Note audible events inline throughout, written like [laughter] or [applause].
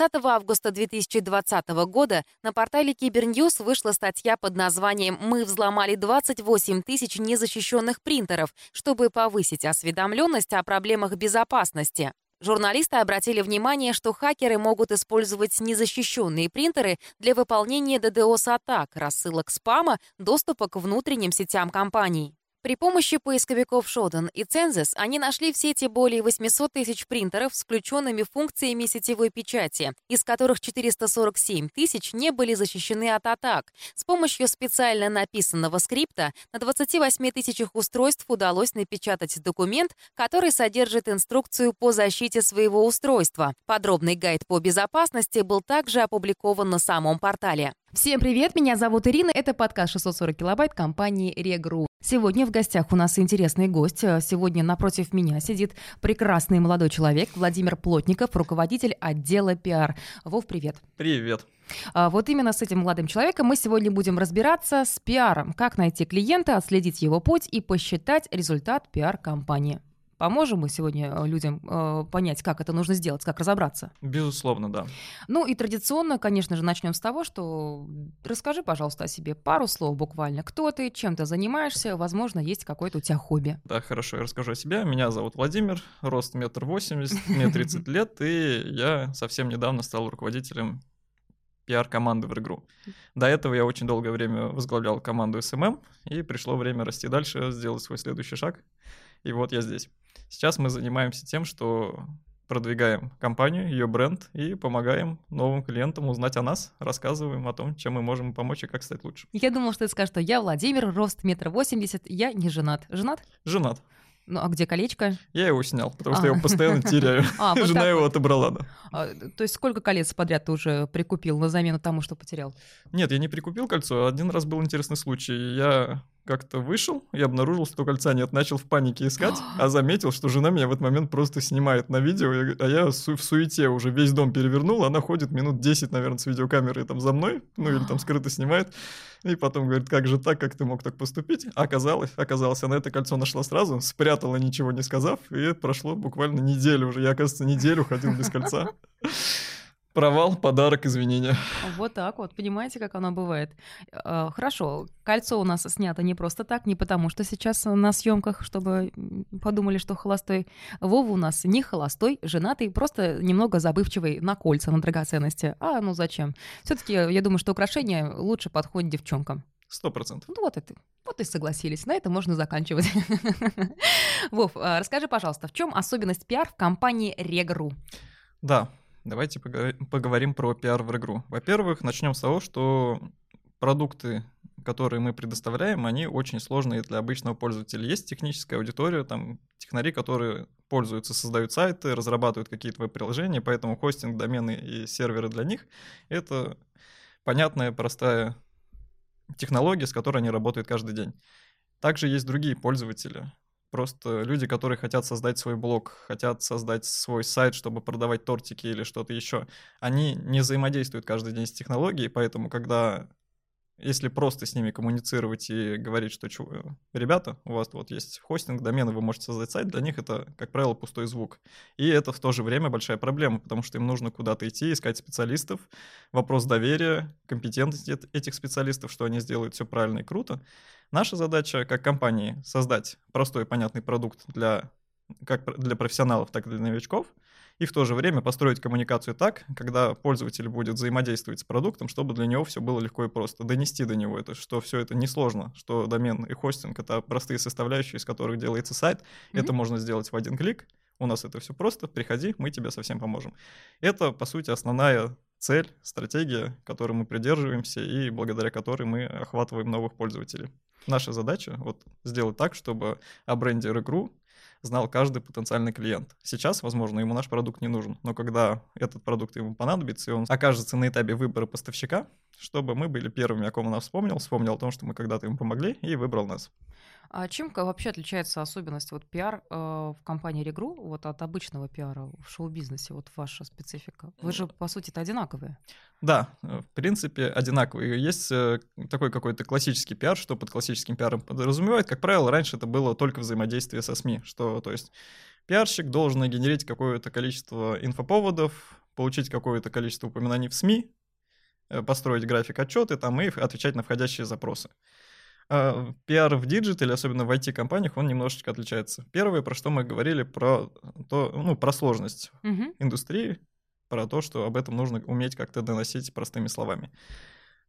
20 августа 2020 года на портале CyberNews вышла статья под названием «Мы взломали 28 тысяч незащищенных принтеров, чтобы повысить осведомленность о проблемах безопасности». Журналисты обратили внимание, что хакеры могут использовать незащищенные принтеры для выполнения DDoS-атак, рассылок спама, доступа к внутренним сетям компаний. При помощи поисковиков Shodan и Censys они нашли в сети более 800 тысяч принтеров с включенными функциями сетевой печати, из которых 447 тысяч не были защищены от атак. С помощью специально написанного скрипта на 28 тысячах устройств удалось напечатать документ, который содержит инструкцию по защите своего устройства. Подробный гайд по безопасности был также опубликован на самом портале. Всем привет, меня зовут Ирина, это подкаст 640 килобайт компании Регру. Сегодня в гостях у нас интересный гость. Сегодня напротив меня сидит прекрасный молодой человек Владимир Плотников, руководитель отдела пиар. Вов, привет. Привет. А, вот именно с этим молодым человеком мы сегодня будем разбираться с пиаром. Как найти клиента, отследить его путь и посчитать результат пиар-компании. Поможем мы сегодня э, людям э, понять, как это нужно сделать, как разобраться? Безусловно, да. Ну и традиционно, конечно же, начнем с того, что расскажи, пожалуйста, о себе пару слов буквально. Кто ты, чем ты занимаешься, возможно, есть какое-то у тебя хобби. Да, хорошо, я расскажу о себе. Меня зовут Владимир, рост метр восемьдесят, мне 30 [laughs] лет, и я совсем недавно стал руководителем пиар-команды в игру. До этого я очень долгое время возглавлял команду SMM, и пришло время расти дальше, сделать свой следующий шаг. И вот я здесь. Сейчас мы занимаемся тем, что продвигаем компанию, ее бренд и помогаем новым клиентам узнать о нас, рассказываем о том, чем мы можем помочь и как стать лучше. Я думал, что ты скажешь, что я Владимир, рост метр восемьдесят, я не женат. Женат? Женат. Ну, а где колечко? Я его снял, потому что а. я его постоянно [laughs] теряю. А, Жена его отобрала, да. А, то есть сколько колец подряд ты уже прикупил на замену тому, что потерял? Нет, я не прикупил кольцо. Один раз был интересный случай. Я как-то вышел и обнаружил, что кольца нет. Начал в панике искать, [gasps] а заметил, что жена меня в этот момент просто снимает на видео, а я в суете уже весь дом перевернул, она ходит минут 10, наверное, с видеокамерой там за мной, ну или там [gasps] скрыто снимает, и потом говорит, как же так, как ты мог так поступить? Оказалось, оказалось, она это кольцо нашла сразу, спрятала, ничего не сказав, и прошло буквально неделю уже. Я, оказывается, неделю ходил без кольца. [laughs] Провал, подарок, извинения. Вот так вот, понимаете, как оно бывает. А, хорошо, кольцо у нас снято не просто так, не потому что сейчас на съемках, чтобы подумали, что холостой. Вова у нас не холостой, женатый, просто немного забывчивый на кольца, на драгоценности. А ну зачем? Все-таки я думаю, что украшение лучше подходит девчонкам. Сто процентов. Ну вот это, вот и согласились. На это можно заканчивать. [laughs] Вов, а, расскажи, пожалуйста, в чем особенность пиар в компании Регру? Да, Давайте поговорим про пиар в игру. Во-первых, начнем с того, что продукты, которые мы предоставляем, они очень сложные для обычного пользователя. Есть техническая аудитория, там технари, которые пользуются, создают сайты, разрабатывают какие-то веб-приложения, поэтому хостинг, домены и серверы для них — это понятная, простая технология, с которой они работают каждый день. Также есть другие пользователи, Просто люди, которые хотят создать свой блог, хотят создать свой сайт, чтобы продавать тортики или что-то еще, они не взаимодействуют каждый день с технологией, поэтому когда если просто с ними коммуницировать и говорить, что ребята, у вас вот есть хостинг, домены, вы можете создать сайт, для них это, как правило, пустой звук. И это в то же время большая проблема, потому что им нужно куда-то идти, искать специалистов. Вопрос доверия, компетентности этих специалистов, что они сделают все правильно и круто. Наша задача как компании создать простой и понятный продукт для как для профессионалов, так и для новичков, и в то же время построить коммуникацию так, когда пользователь будет взаимодействовать с продуктом, чтобы для него все было легко и просто, донести до него это, что все это несложно, что домен и хостинг — это простые составляющие, из которых делается сайт, mm-hmm. это можно сделать в один клик, у нас это все просто, приходи, мы тебе совсем поможем. Это, по сути, основная цель, стратегия, которой мы придерживаемся и благодаря которой мы охватываем новых пользователей. Наша задача вот сделать так, чтобы о бренде игру знал каждый потенциальный клиент. Сейчас, возможно, ему наш продукт не нужен, но когда этот продукт ему понадобится, и он окажется на этапе выбора поставщика, чтобы мы были первыми, о ком он вспомнил, вспомнил о том, что мы когда-то ему помогли и выбрал нас. А чем вообще отличается особенность вот пиар э, в компании Регру вот от обычного пиара в шоу-бизнесе, вот ваша специфика? Вы же, по сути, это одинаковые. Да, э, в принципе, одинаковые. Есть э, такой какой-то классический пиар, что под классическим пиаром подразумевает. Как правило, раньше это было только взаимодействие со СМИ, что, то есть, пиарщик должен генерить какое-то количество инфоповодов, получить какое-то количество упоминаний в СМИ, э, построить график отчеты там и отвечать на входящие запросы. А, пиар в digital е, особенно в IT-компаниях, он немножечко отличается. Первое, про что мы говорили, про, то, ну, про сложность угу. индустрии, про то, что об этом нужно уметь как-то доносить простыми словами.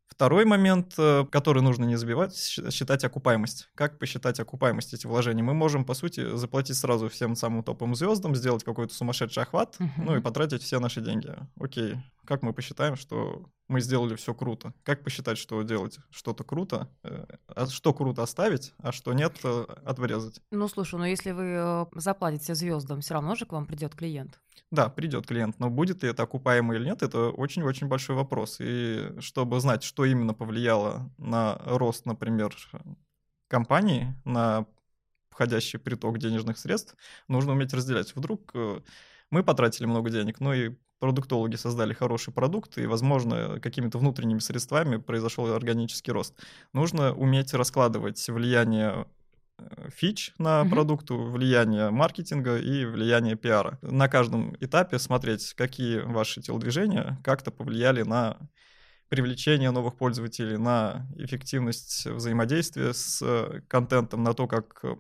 Второй момент, э, который нужно не забивать, считать окупаемость. Как посчитать окупаемость этих вложений? Мы можем, по сути, заплатить сразу всем самым топовым звездам, сделать какой-то сумасшедший охват, uh-huh. ну и потратить все наши деньги. Окей, как мы посчитаем, что мы сделали все круто? Как посчитать, что делать что-то круто, э, а что круто оставить, а что нет, э, отрезать? Ну, слушай, но если вы заплатите звездам, все равно же к вам придет клиент. Да, придет клиент, но будет ли это окупаемо или нет, это очень-очень большой вопрос. И чтобы знать, что именно повлияло на рост, например, компании, на входящий приток денежных средств, нужно уметь разделять. Вдруг э, мы потратили много денег, но и продуктологи создали хороший продукт, и, возможно, какими-то внутренними средствами произошел органический рост. Нужно уметь раскладывать влияние Э, фич на mm-hmm. продукту, влияние маркетинга и влияние пиара. На каждом этапе смотреть, какие ваши телодвижения как-то повлияли на привлечение новых пользователей, на эффективность взаимодействия с э, контентом, на то, как э,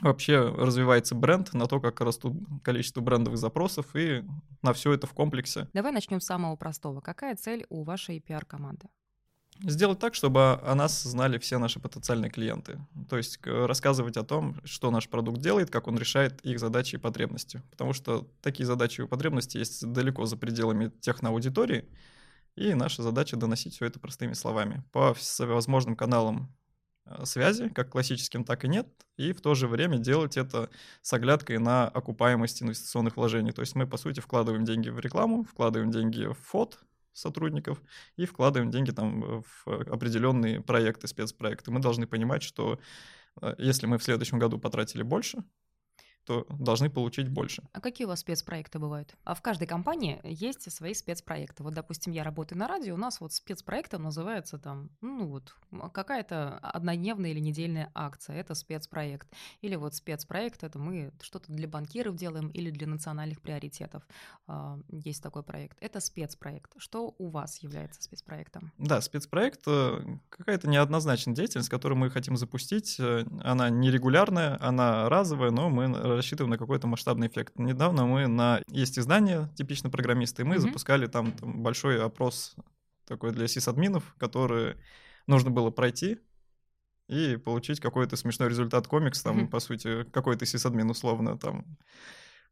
вообще развивается бренд, на то, как растут количество брендовых запросов и на все это в комплексе. Давай начнем с самого простого. Какая цель у вашей пиар-команды? Сделать так, чтобы о нас знали все наши потенциальные клиенты. То есть рассказывать о том, что наш продукт делает, как он решает их задачи и потребности. Потому что такие задачи и потребности есть далеко за пределами техноаудитории, и наша задача доносить все это простыми словами по всевозможным каналам э, связи, как классическим, так и нет, и в то же время делать это с оглядкой на окупаемость инвестиционных вложений. То есть мы, по сути, вкладываем деньги в рекламу, вкладываем деньги в фот, сотрудников и вкладываем деньги там в определенные проекты, спецпроекты. Мы должны понимать, что э, если мы в следующем году потратили больше, то должны получить больше. А какие у вас спецпроекты бывают? А в каждой компании есть свои спецпроекты. Вот, допустим, я работаю на радио, у нас вот спецпроектом называется там, ну вот, какая-то однодневная или недельная акция, это спецпроект. Или вот спецпроект, это мы что-то для банкиров делаем или для национальных приоритетов. А, есть такой проект. Это спецпроект. Что у вас является спецпроектом? Да, спецпроект э, какая-то неоднозначная деятельность, которую мы хотим запустить. Э, она нерегулярная, она разовая, но мы рассчитываем на какой-то масштабный эффект. Недавно мы на... Есть издание, типично программисты, и мы mm-hmm. запускали там, там большой опрос такой для сисадминов, который нужно было пройти и получить какой-то смешной результат комикс, там, mm-hmm. по сути, какой-то сисадмин условно там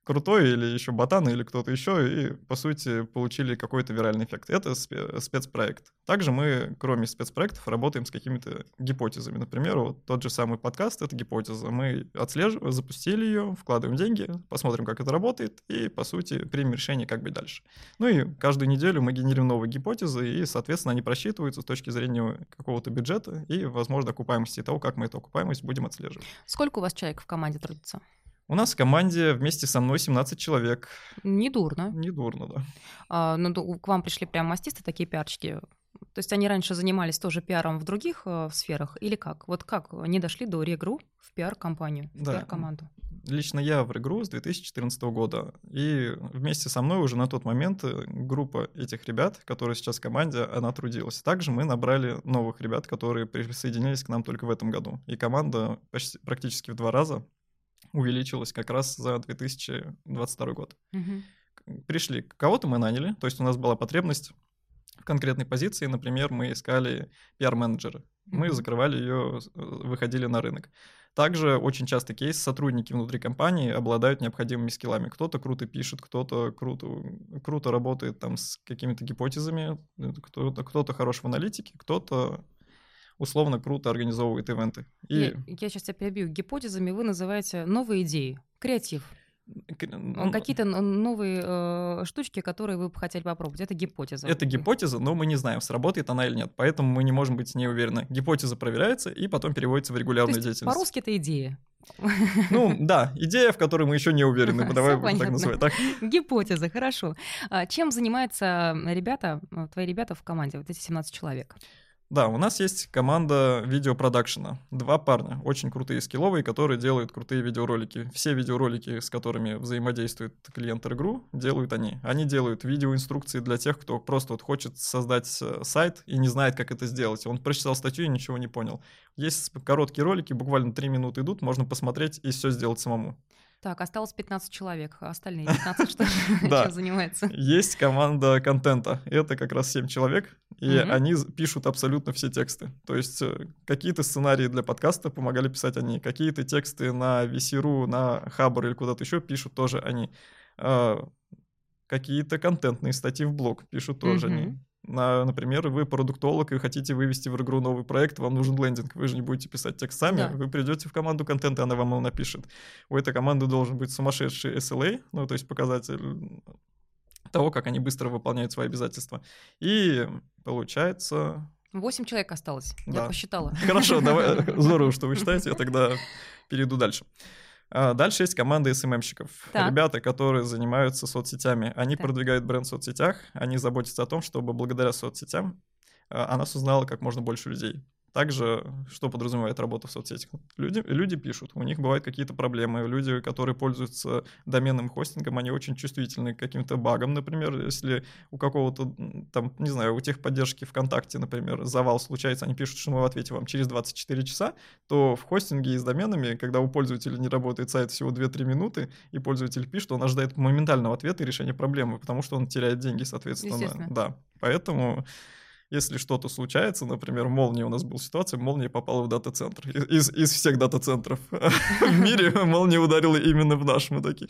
крутой или еще ботан или кто-то еще, и, по сути, получили какой-то виральный эффект. Это спецпроект. Также мы, кроме спецпроектов, работаем с какими-то гипотезами. Например, вот тот же самый подкаст — это гипотеза. Мы отслеживаем, запустили ее, вкладываем деньги, посмотрим, как это работает, и, по сути, примем решение, как быть дальше. Ну и каждую неделю мы генерим новые гипотезы, и, соответственно, они просчитываются с точки зрения какого-то бюджета и, возможно, окупаемости того, как мы эту окупаемость будем отслеживать. Сколько у вас человек в команде трудится? У нас в команде вместе со мной 17 человек. Недурно. Недурно, да. А, ну, к вам пришли прям мастисты, такие пиарчики. То есть они раньше занимались тоже пиаром в других э, сферах или как? Вот как они дошли до Регру в пиар-компанию, в да. пиар-команду? Лично я в Регру с 2014 года. И вместе со мной уже на тот момент э, группа этих ребят, которые сейчас в команде, она трудилась. Также мы набрали новых ребят, которые присоединились к нам только в этом году. И команда почти, практически в два раза увеличилась как раз за 2022 год. Угу. Пришли, кого-то мы наняли, то есть у нас была потребность в конкретной позиции, например, мы искали пиар-менеджера, мы mm закрывали ее, выходили на рынок. Также очень часто кейс сотрудники внутри компании обладают необходимыми скиллами. Кто-то круто пишет, кто-то круто, круто работает там с какими-то гипотезами, кто-то, кто-то хорош в аналитике, кто-то условно круто организовывает ивенты. И... Я, я сейчас тебя перебью. Гипотезами вы называете новые идеи, креатив. Ну, Какие-то новые э, штучки, которые вы бы хотели попробовать. Это гипотеза. Это гипотеза, но мы не знаем, сработает она или нет. Поэтому мы не можем быть с ней уверены. Гипотеза проверяется и потом переводится в регулярную есть, деятельность. По-русски это идея. Ну, да, идея, в которой мы еще не уверены. [laughs] Давай будем так называть. Так? Гипотеза, хорошо. А чем занимаются ребята, твои ребята в команде, вот эти 17 человек? Да, у нас есть команда видеопродакшена. Два парня, очень крутые скилловые, которые делают крутые видеоролики. Все видеоролики, с которыми взаимодействует клиент игру, делают они. Они делают видеоинструкции для тех, кто просто вот хочет создать э, сайт и не знает, как это сделать. Он прочитал статью и ничего не понял. Есть короткие ролики, буквально 3 минуты идут, можно посмотреть и все сделать самому. Так, осталось 15 человек, а остальные 15 что [laughs] чем занимаются? Есть команда контента, это как раз 7 человек, и они пишут абсолютно все тексты. То есть э, какие-то сценарии для подкаста помогали писать они, какие-то тексты на VC.ru, на Хабр или куда-то еще пишут тоже они. А, какие-то контентные статьи в блог пишут тоже они. На, например, вы продуктолог и хотите вывести в игру новый проект, вам нужен лендинг, вы же не будете писать текст сами, да. вы придете в команду контента, она вам его напишет. У этой команды должен быть сумасшедший SLA, ну, то есть показатель того, как они быстро выполняют свои обязательства. И получается... Восемь человек осталось, да. я посчитала. Хорошо, давай, [laughs] здорово, что вы считаете, я тогда перейду дальше. А, дальше есть команда СММщиков. Так. Ребята, которые занимаются соцсетями. Они так. продвигают бренд в соцсетях, они заботятся о том, чтобы благодаря соцсетям а, о нас узнало как можно больше людей. Также, что подразумевает работа в соцсетях? Люди, люди пишут, у них бывают какие-то проблемы. Люди, которые пользуются доменным хостингом, они очень чувствительны к каким-то багам, например. Если у какого-то, там, не знаю, у техподдержки ВКонтакте, например, завал случается, они пишут, что мы в ответе вам через 24 часа, то в хостинге и с доменами, когда у пользователя не работает сайт всего 2-3 минуты, и пользователь пишет, он ожидает моментального ответа и решения проблемы, потому что он теряет деньги, соответственно. Да, поэтому если что-то случается, например, молния у нас была ситуация, молния попала в дата-центр. Из, из всех дата-центров [laughs] в мире [laughs] молния ударила именно в наш. Мы такие,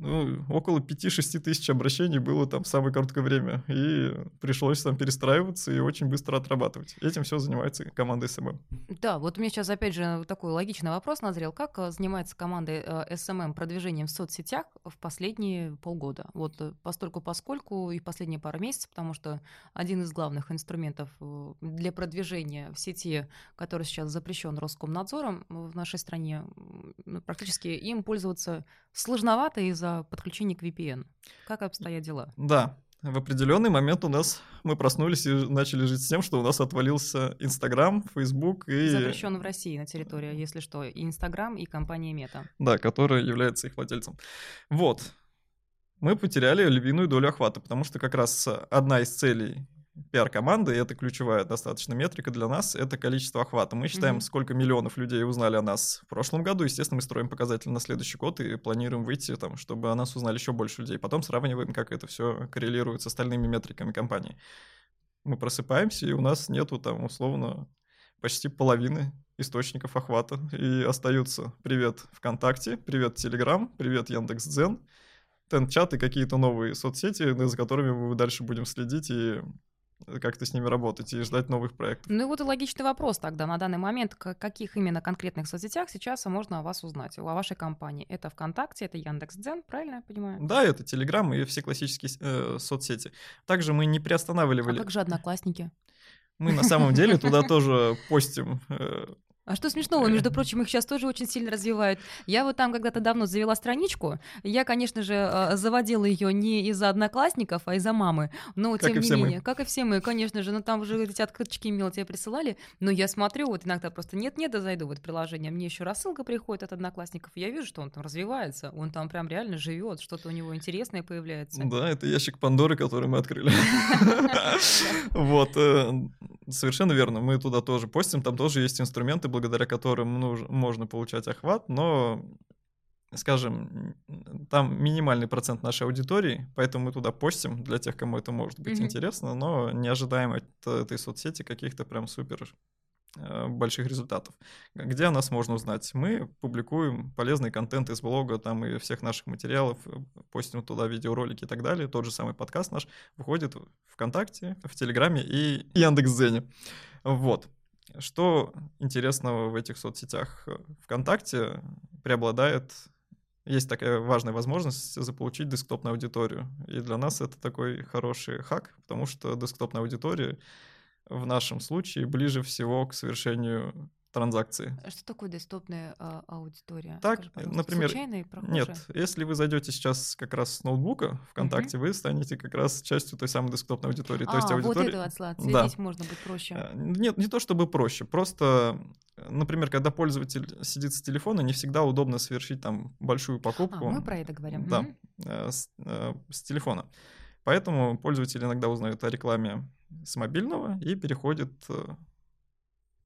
ну, около 5-6 тысяч обращений было там в самое короткое время. И пришлось там перестраиваться и очень быстро отрабатывать. Этим все занимается команда SMM. Да, вот у меня сейчас опять же такой логичный вопрос назрел. Как э, занимается команда э, SMM продвижением в соцсетях в последние полгода? Вот э, постольку поскольку и последние пару месяцев, потому что один из главных инструментов для продвижения в сети, который сейчас запрещен Роскомнадзором в нашей стране, практически им пользоваться сложновато из-за подключения к VPN. Как обстоят дела? Да, в определенный момент у нас мы проснулись и начали жить с тем, что у нас отвалился Инстаграм, Фейсбук и... Запрещен в России на территории, если что, и Инстаграм, и компания Мета. Да, которая является их владельцем. Вот. Мы потеряли львиную долю охвата, потому что как раз одна из целей пиар-команды, и это ключевая достаточно метрика для нас, это количество охвата. Мы считаем, mm-hmm. сколько миллионов людей узнали о нас в прошлом году. Естественно, мы строим показатель на следующий год и планируем выйти, там, чтобы о нас узнали еще больше людей. Потом сравниваем, как это все коррелирует с остальными метриками компании. Мы просыпаемся, и у нас нету там условно почти половины источников охвата. И остаются привет ВКонтакте, привет Телеграм, привет Яндекс.Дзен, Тент-чат и какие-то новые соцсети, за которыми мы дальше будем следить и как-то с ними работать и ждать новых проектов. Ну и вот и логичный вопрос тогда на данный момент, каких именно конкретных соцсетях сейчас можно о вас узнать, о вашей компании? Это ВКонтакте, это Яндекс.Дзен, правильно я понимаю? Да, это Телеграм и все классические э, соцсети. Также мы не приостанавливали... А как же Одноклассники? Мы на самом деле туда [laughs] тоже постим э, а что смешного? Между прочим, их сейчас тоже очень сильно развивают. Я вот там когда-то давно завела страничку. Я, конечно же, а, заводила ее не из-за одноклассников, а из-за мамы. Но как тем не менее, мы. как и все мы, конечно же, ну там уже эти открыточки мило тебе присылали. Но я смотрю, вот иногда просто нет-нет, да зайду в это приложение. Мне еще рассылка приходит от одноклассников. Я вижу, что он там развивается. Он там прям реально живет, что-то у него интересное появляется. Да, это ящик Пандоры, который мы открыли. [laughs] Вот, э, совершенно верно. Мы туда тоже постим, там тоже есть инструменты, благодаря которым нужно, можно получать охват, но, скажем, там минимальный процент нашей аудитории, поэтому мы туда постим для тех, кому это может быть mm-hmm. интересно, но не ожидаем от этой соцсети каких-то прям супер э, больших результатов. Где о нас можно узнать? Мы публикуем полезный контент из блога, там и всех наших материалов, э, постим туда видеоролики и так далее. Тот же самый подкаст наш выходит в ВКонтакте, в Телеграме и Яндекс.Дзене. Вот. Что интересного в этих соцсетях? ВКонтакте преобладает есть такая важная возможность заполучить десктопную аудиторию. И для нас это такой хороший хак, потому что десктопная аудитория в нашем случае ближе всего к совершению транзакции. А что такое десктопная а, аудитория? Так, Скажи, например, случайные Нет, если вы зайдете сейчас как раз с ноутбука ВКонтакте, угу. вы станете как раз частью той самой десктопной аудитории. А, то есть аудитория... вот это отсла, да. можно быть проще. Э, нет, не то чтобы проще, просто, например, когда пользователь сидит с телефона, не всегда удобно совершить там большую покупку. А, мы про это говорим. Да, угу. с, с телефона. Поэтому пользователь иногда узнает о рекламе с мобильного и переходит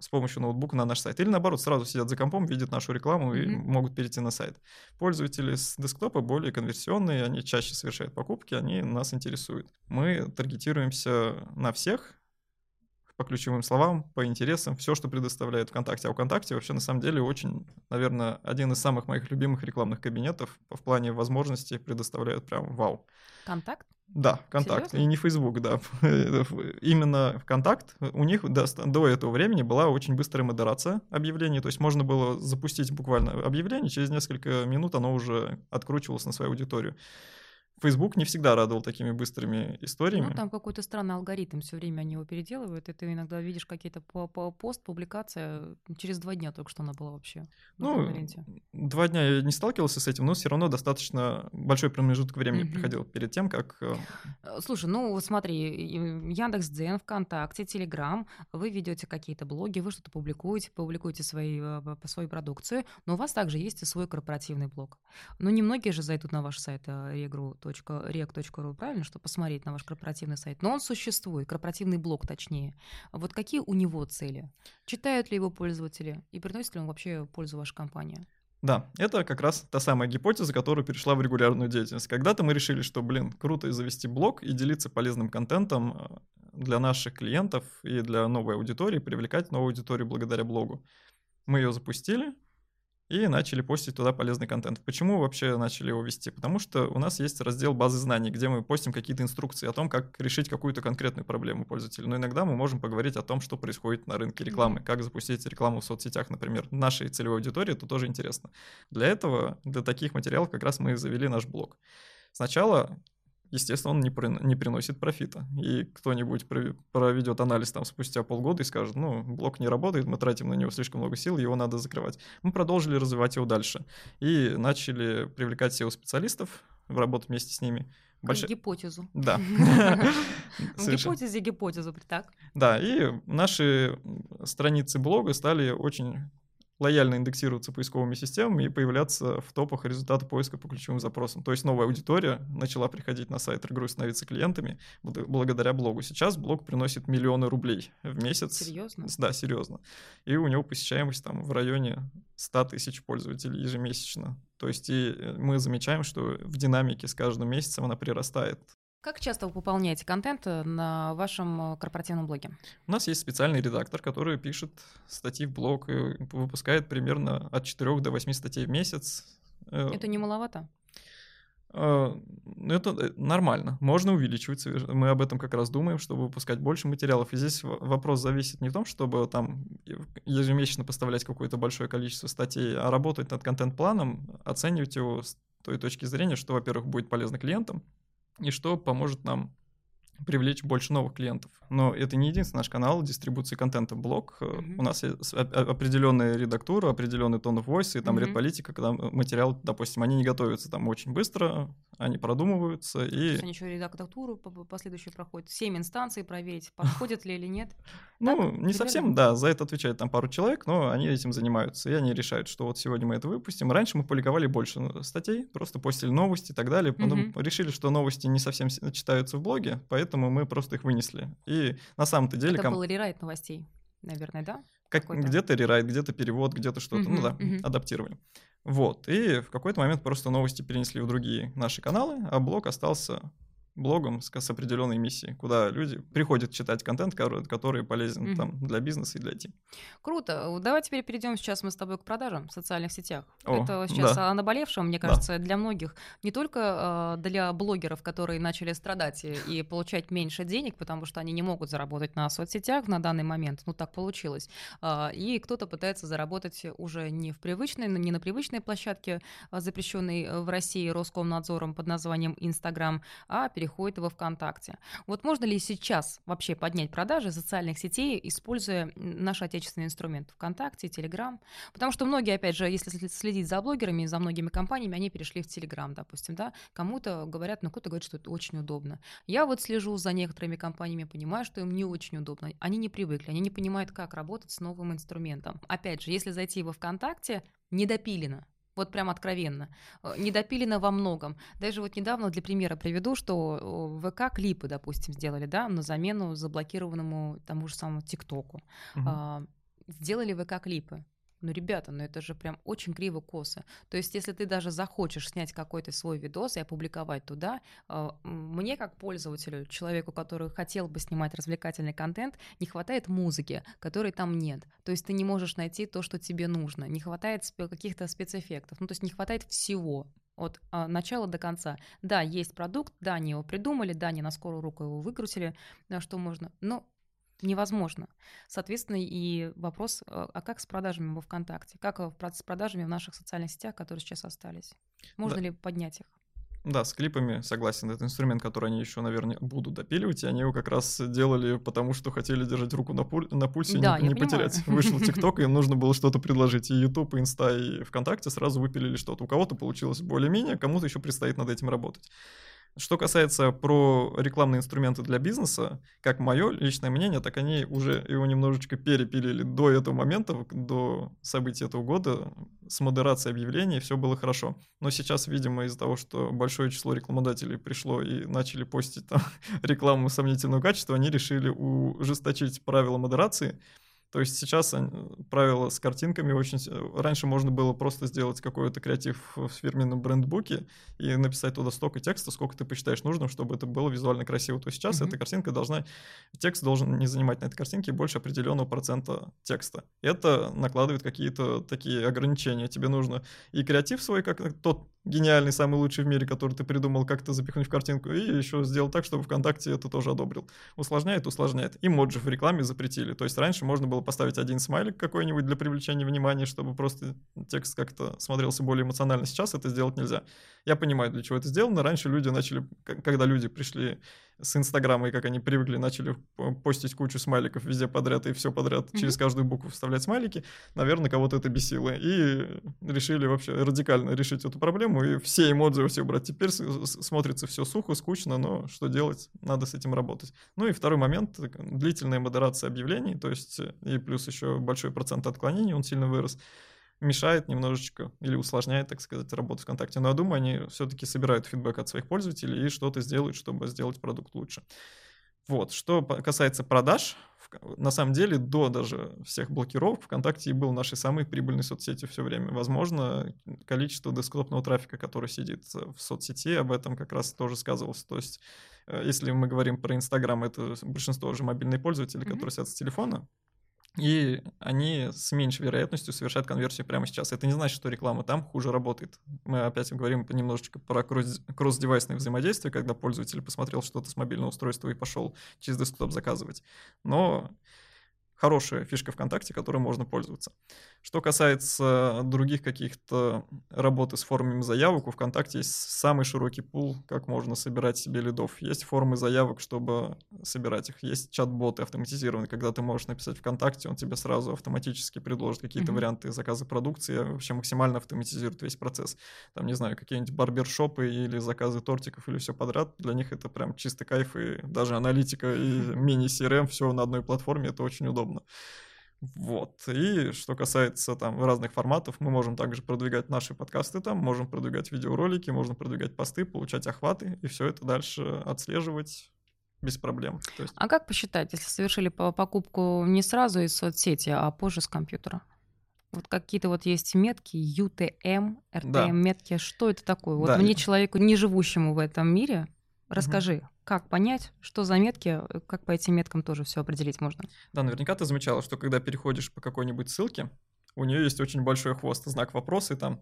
с помощью ноутбука на наш сайт. Или наоборот, сразу сидят за компом, видят нашу рекламу mm-hmm. и могут перейти на сайт. Пользователи с десктопа более конверсионные, они чаще совершают покупки, они нас интересуют. Мы таргетируемся на всех, по ключевым словам, по интересам, все, что предоставляет ВКонтакте. А ВКонтакте вообще на самом деле очень, наверное, один из самых моих любимых рекламных кабинетов в плане возможностей предоставляют прям вау. Контакт? Да, контакт. Серьезно? И не Facebook, да. [laughs] Именно ВКонтакт. У них до, до этого времени была очень быстрая модерация объявлений. То есть можно было запустить буквально объявление, через несколько минут оно уже откручивалось на свою аудиторию. Facebook не всегда радовал такими быстрыми историями. Ну, там какой-то странный алгоритм, все время они его переделывают, и ты иногда видишь какие-то по -по пост, публикация, через два дня только что она была вообще. Ну, два дня я не сталкивался с этим, но все равно достаточно большой промежуток времени mm-hmm. проходил перед тем, как... Э, э, слушай, ну вот смотри, Яндекс.Дзен, ВКонтакте, Телеграм, вы ведете какие-то блоги, вы что-то публикуете, публикуете свои, э, свою продукцию, но у вас также есть и свой корпоративный блог. Но немногие же зайдут на ваш сайт Регру rec.ru, правильно, чтобы посмотреть на ваш корпоративный сайт. Но он существует, корпоративный блог точнее. Вот какие у него цели? Читают ли его пользователи? И приносит ли он вообще пользу вашей компании? Да, это как раз та самая гипотеза, которая перешла в регулярную деятельность. Когда-то мы решили, что, блин, круто завести блог и делиться полезным контентом э, для наших клиентов и для новой аудитории, привлекать новую аудиторию благодаря блогу. Мы ее запустили, и начали постить туда полезный контент. Почему вообще начали его вести? Потому что у нас есть раздел базы знаний, где мы постим какие-то инструкции о том, как решить какую-то конкретную проблему пользователя. Но иногда мы можем поговорить о том, что происходит на рынке рекламы, как запустить рекламу в соцсетях, например. Нашей целевой аудитории это тоже интересно. Для этого, для таких материалов как раз мы завели наш блог. Сначала естественно, он не, при, не приносит профита. И кто-нибудь проведет анализ там спустя полгода и скажет, ну, блок не работает, мы тратим на него слишком много сил, его надо закрывать. Мы продолжили развивать его дальше и начали привлекать SEO-специалистов, работать вместе с ними. Больш... гипотезу. Да. [laughs] [laughs] Гипотезе гипотезу, так? Да, и наши страницы блога стали очень лояльно индексироваться поисковыми системами и появляться в топах результата поиска по ключевым запросам. То есть новая аудитория начала приходить на сайт игру и становиться клиентами благодаря блогу. Сейчас блог приносит миллионы рублей в месяц. Серьезно? Да, серьезно. И у него посещаемость там в районе 100 тысяч пользователей ежемесячно. То есть и э, мы замечаем, что в динамике с каждым месяцем она прирастает. Как часто вы пополняете контент э, на вашем э, корпоративном блоге? У нас есть специальный редактор, который пишет статьи в блог и выпускает примерно от 4 до 8 статей в месяц. Э, Это не маловато? Это нормально. Можно увеличивать. Мы об этом как раз думаем, чтобы выпускать больше материалов. И здесь вопрос зависит не в том, чтобы там ежемесячно поставлять какое-то большое количество статей, а работать над контент-планом, оценивать его с той точки зрения, что, во-первых, будет полезно клиентам, и что поможет нам привлечь больше новых клиентов. Но это не единственный наш канал дистрибуции контента блог. Mm-hmm. У нас есть определенная редактура, определенный тон of voice, и там mm-hmm. редполитика, когда материал, допустим, они не готовятся там очень быстро, они продумываются. И... То есть они еще редактуру последующую проходят, семь инстанций проверить, подходят ли или нет? Ну, не совсем, да, за это отвечает там пару человек, но они этим занимаются, и они решают, что вот сегодня мы это выпустим. Раньше мы публиковали больше статей, просто постили новости и так далее, потом решили, что новости не совсем читаются в блоге, поэтому мы просто их вынесли. И на самом-то деле... Это ком... был рерайт новостей, наверное, да? Как, где-то рерайт, где-то перевод, где-то что-то, ну да, адаптировали. Вот, и в какой-то момент просто новости перенесли в другие наши каналы, а блог остался блогом с, с определенной миссией, куда люди приходят читать контент, который полезен mm-hmm. там для бизнеса и для IT. Круто. Давай теперь перейдем сейчас мы с тобой к продажам в социальных сетях. О, Это сейчас да. о наболевшем, мне кажется, да. для многих. Не только э, для блогеров, которые начали страдать и, и получать меньше денег, потому что они не могут заработать на соцсетях на данный момент. Ну, так получилось. Э, и кто-то пытается заработать уже не в привычной, не на привычной площадке, запрещенной в России Роскомнадзором под названием Инстаграм, а переходит переходит во ВКонтакте. Вот можно ли сейчас вообще поднять продажи социальных сетей, используя наш отечественный инструмент ВКонтакте, Телеграм? Потому что многие, опять же, если следить за блогерами, за многими компаниями, они перешли в Телеграм, допустим, да, кому-то говорят, ну кто-то говорит, что это очень удобно. Я вот слежу за некоторыми компаниями, понимаю, что им не очень удобно. Они не привыкли, они не понимают, как работать с новым инструментом. Опять же, если зайти во ВКонтакте, недопилено. Вот прям откровенно. Э, недопилено во многом. Даже вот недавно для примера приведу, что ВК клипы, допустим, сделали, да, на замену заблокированному тому же самому ТикТоку. Угу. А, сделали ВК клипы. Ну, ребята, ну это же прям очень криво косо. То есть, если ты даже захочешь снять какой-то свой видос и опубликовать туда, а, мне как пользователю, человеку, который хотел бы снимать развлекательный контент, не хватает музыки, которой там нет. То есть ты не можешь найти то, что тебе нужно. Не хватает каких-то спецэффектов. Ну, то есть не хватает всего от а, начала до конца. Да, есть продукт, да, они его придумали, да, они на скорую руку его выкрутили, да, что можно, но невозможно. Соответственно, и вопрос, э, а как с продажами во ВКонтакте? Как э, с продажами в наших социальных сетях, которые сейчас остались? Можно да. ли поднять их? Да, с клипами согласен. Это инструмент, который они еще, наверное, будут допиливать, и они его как раз делали, потому что хотели держать руку на, пуль, на пульсе да, и не, не потерять. Вышел ТикТок, им нужно было что-то предложить. И YouTube, и Инста, и ВКонтакте сразу выпилили что-то. У кого-то получилось более-менее, кому-то еще предстоит над этим работать. Что касается про рекламные инструменты для бизнеса, как мое личное мнение, так они уже его немножечко перепилили до этого момента, до событий этого года, с модерацией объявлений все было хорошо. Но сейчас, видимо, из-за того, что большое число рекламодателей пришло и начали постить там [laughs] рекламу сомнительного качества, они решили ужесточить правила модерации, то есть сейчас правила с картинками очень... Раньше можно было просто сделать какой-то креатив в фирменном брендбуке и написать туда столько текста, сколько ты посчитаешь нужным, чтобы это было визуально красиво. То сейчас mm-hmm. эта картинка должна... Текст должен не занимать на этой картинке больше определенного процента текста. Это накладывает какие-то такие ограничения. Тебе нужно и креатив свой, как тот гениальный, самый лучший в мире, который ты придумал, как-то запихнуть в картинку, и еще сделал так, чтобы ВКонтакте это тоже одобрил. Усложняет, усложняет. И моджи в рекламе запретили. То есть раньше можно было поставить один смайлик какой-нибудь для привлечения внимания, чтобы просто текст как-то смотрелся более эмоционально. Сейчас это сделать нельзя. Я понимаю, для чего это сделано. Раньше люди начали, когда люди пришли с Инстаграма, и как они привыкли, начали постить кучу смайликов везде подряд и все подряд, mm-hmm. через каждую букву вставлять смайлики, наверное, кого-то это бесило. И решили вообще радикально решить эту проблему, и все эмоджи все убрать. Теперь смотрится все сухо, скучно, но что делать? Надо с этим работать. Ну и второй момент, длительная модерация объявлений, то есть и плюс еще большой процент отклонений, он сильно вырос мешает немножечко или усложняет, так сказать, работу ВКонтакте. Но я думаю, они все-таки собирают фидбэк от своих пользователей и что-то сделают, чтобы сделать продукт лучше. Вот, что касается продаж, на самом деле до даже всех блокировок ВКонтакте и был нашей самой прибыльной соцсетью все время. Возможно, количество десктопного трафика, который сидит в соцсети, об этом как раз тоже сказывалось. То есть, э, если мы говорим про Инстаграм, это большинство уже мобильные пользователи, mm-hmm. которые сидят с телефона, и они с меньшей вероятностью совершают конверсию прямо сейчас. Это не значит, что реклама там хуже работает. Мы опять говорим немножечко про кросс-девайсное взаимодействие, когда пользователь посмотрел что-то с мобильного устройства и пошел через десктоп заказывать. Но хорошая фишка ВКонтакте, которой можно пользоваться. Что касается других каких-то работы с формами заявок, у ВКонтакте есть самый широкий пул, как можно собирать себе лидов. Есть формы заявок, чтобы собирать их. Есть чат-боты автоматизированные, когда ты можешь написать ВКонтакте, он тебе сразу автоматически предложит какие-то mm-hmm. варианты заказа продукции, вообще максимально автоматизирует весь процесс. Там, не знаю, какие-нибудь барбершопы или заказы тортиков или все подряд. Для них это прям чистый кайф, и даже аналитика и [laughs] мини-CRM, все на одной платформе, это очень удобно удобно. Вот. И что касается там разных форматов, мы можем также продвигать наши подкасты там, можем продвигать видеоролики, можно продвигать посты, получать охваты, и все это дальше отслеживать без проблем. есть... А как посчитать, если совершили покупку не сразу из соцсети, а позже с компьютера? Вот какие-то вот есть метки, UTM, RTM да. метки. Что это такое? Вот да. мне, человеку, не живущему в этом мире, расскажи, угу. Как понять, что за метки, э, как по этим меткам тоже все определить можно? Да, наверняка ты замечала, что когда переходишь по какой-нибудь ссылке, у нее есть очень большой хвост, знак вопроса, и там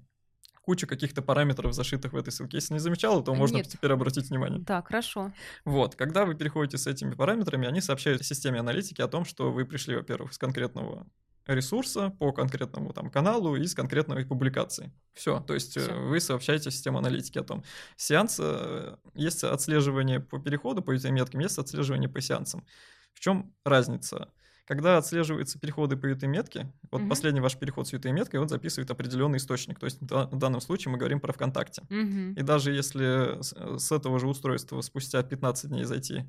куча каких-то параметров, зашитых в этой ссылке. Если не замечала, то можно Нет. теперь обратить внимание. Да, хорошо. Вот, когда вы переходите с этими параметрами, они сообщают системе аналитики о том, что вы пришли, во-первых, с конкретного ресурса по конкретному там каналу из конкретной публикации. Все, то есть Всё. вы сообщаете систему аналитики о том. Сеанс, э, есть отслеживание по переходу, по UTM-меткам, есть отслеживание по сеансам. В чем разница? Когда отслеживаются переходы по UTM-метке, вот Мгм. последний ваш переход с UTM-меткой, он записывает определенный источник. То есть в да- в данном случае мы говорим про ВКонтакте. Мгм. И даже если с этого же устройства спустя 15 дней зайти,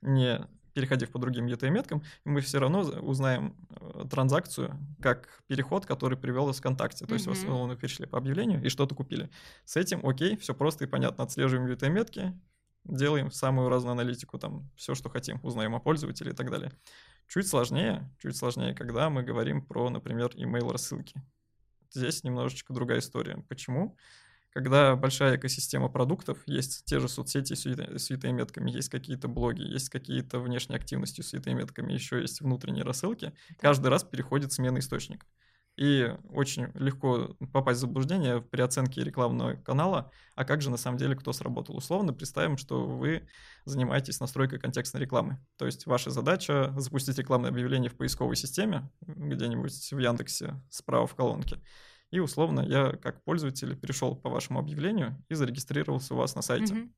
не переходив по другим UTM-меткам, мы все равно узнаем э, транзакцию как переход, который привел из ВКонтакте. То есть, Мгм. условно, перешли по объявлению и что-то купили. С этим окей, все просто и понятно. Отслеживаем UTM-метки, делаем самую разную аналитику, там, все, что хотим, узнаем о пользователе и так далее. Чуть сложнее, чуть сложнее, когда мы говорим про, например, email рассылки. Здесь немножечко другая история. Почему? Когда большая экосистема продуктов, есть те же соцсети с UTM-метками, есть какие-то блоги, есть какие-то внешние активности с UTM-метками, еще есть внутренние рассылки, каждый раз переходит смена источника. И очень легко попасть в заблуждение при оценке рекламного канала, а как же на самом деле кто сработал. Условно представим, что вы занимаетесь настройкой контекстной рекламы. То есть ваша задача запустить рекламное объявление в поисковой системе, где-нибудь в Яндексе справа в колонке. И условно я как пользователь перешел по вашему объявлению и зарегистрировался у вас на сайте. Мгм.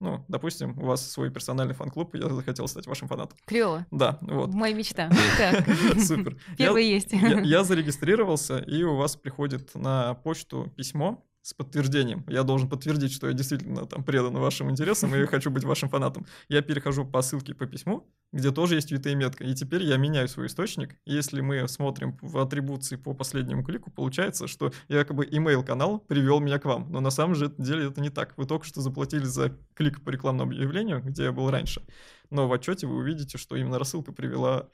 Ну, допустим, у вас свой персональный фан-клуб, и я захотел стать вашим фанатом. Клево. Да, вот. Моя мечта. [laughs] Супер. Первый есть. я [laughs] зарегистрировался, и у вас приходит на почту письмо с подтверждением. Я должен подтвердить, что я действительно там предан вашим интересам и [laughs] хочу быть вашим фанатом. Я перехожу по ссылке по письму, где тоже есть UTM-метка, и теперь я меняю свой источник. Если мы смотрим в атрибуции по последнему клику, получается, что якобы email-канал привел меня к вам. Но на самом же деле это не так. Вы только что заплатили за клик по рекламному объявлению, где я был раньше. Но в отчете вы увидите, что именно рассылка привела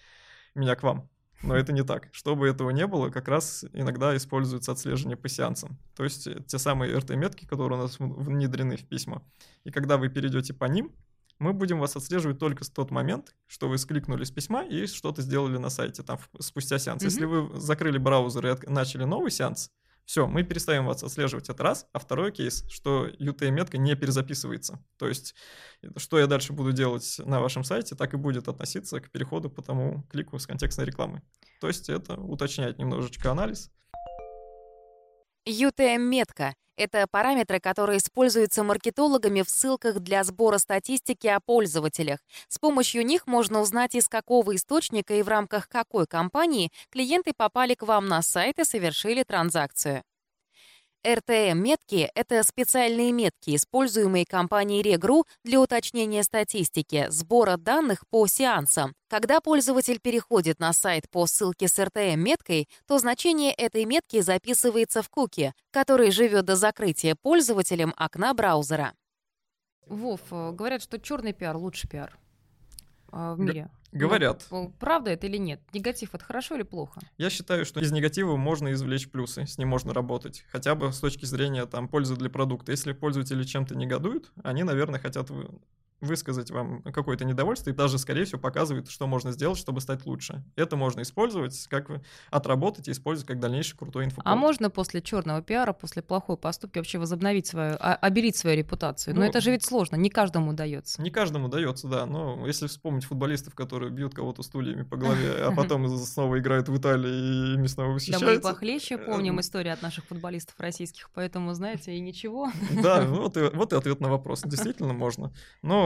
меня к вам. Но это не так. Чтобы этого не было, как раз иногда используется отслеживание по сеансам. То есть э, те самые RT-метки, которые у нас внедрены в письма. И когда вы перейдете по ним, мы будем вас отслеживать только с тот момент, что вы скликнули с письма и что-то сделали на сайте там спустя сеанс. Мгм. Если вы закрыли браузер и от- начали новый сеанс, все, мы перестаем вас отслеживать. Это раз. А второй кейс, что UTM-метка не перезаписывается. То есть, э, что я дальше буду делать на вашем сайте, так и будет относиться к переходу по тому клику с контекстной рекламы. То есть это уточняет немножечко анализ. UTM-метка — это параметры, которые используются маркетологами в ссылках для сбора статистики о пользователях. С помощью них можно узнать, из какого источника и в рамках какой компании клиенты попали к вам на сайт и совершили транзакцию. RTM-метки — это специальные метки, используемые компанией Regru для уточнения статистики, сбора данных по сеансам. Когда пользователь переходит на сайт по ссылке с RTM-меткой, то значение этой метки записывается в куки, который живет до закрытия пользователем окна браузера. Вов, э, говорят, что черный пиар лучше пиар а, в мире. Говорят. Ну, правда это или нет? Негатив это хорошо или плохо? Я считаю, что из негатива можно извлечь плюсы, с ним можно работать. Хотя бы с точки зрения там, пользы для продукта. Если пользователи чем-то негодуют, они, наверное, хотят высказать вам какое-то недовольство и даже, скорее всего, показывают, что можно сделать, чтобы стать лучше. Это можно использовать, как вы- отработать и использовать как дальнейший крутой инфоповод. А можно после черного пиара, после плохой поступки вообще возобновить свою, а- обелить свою репутацию? Но Ну, это же ведь сложно, не каждому удается. Не каждому дается, да, но если вспомнить футболистов, которые бьют кого-то стульями по голове, а [laughs] потом снова играют в Италии и ими снова Да мы и восхищаются. похлеще помним Эм. историю от наших футболистов российских, поэтому, знаете, и ничего. Да, [laughs] вот и, вот и ответ на вопрос. Действительно можно, но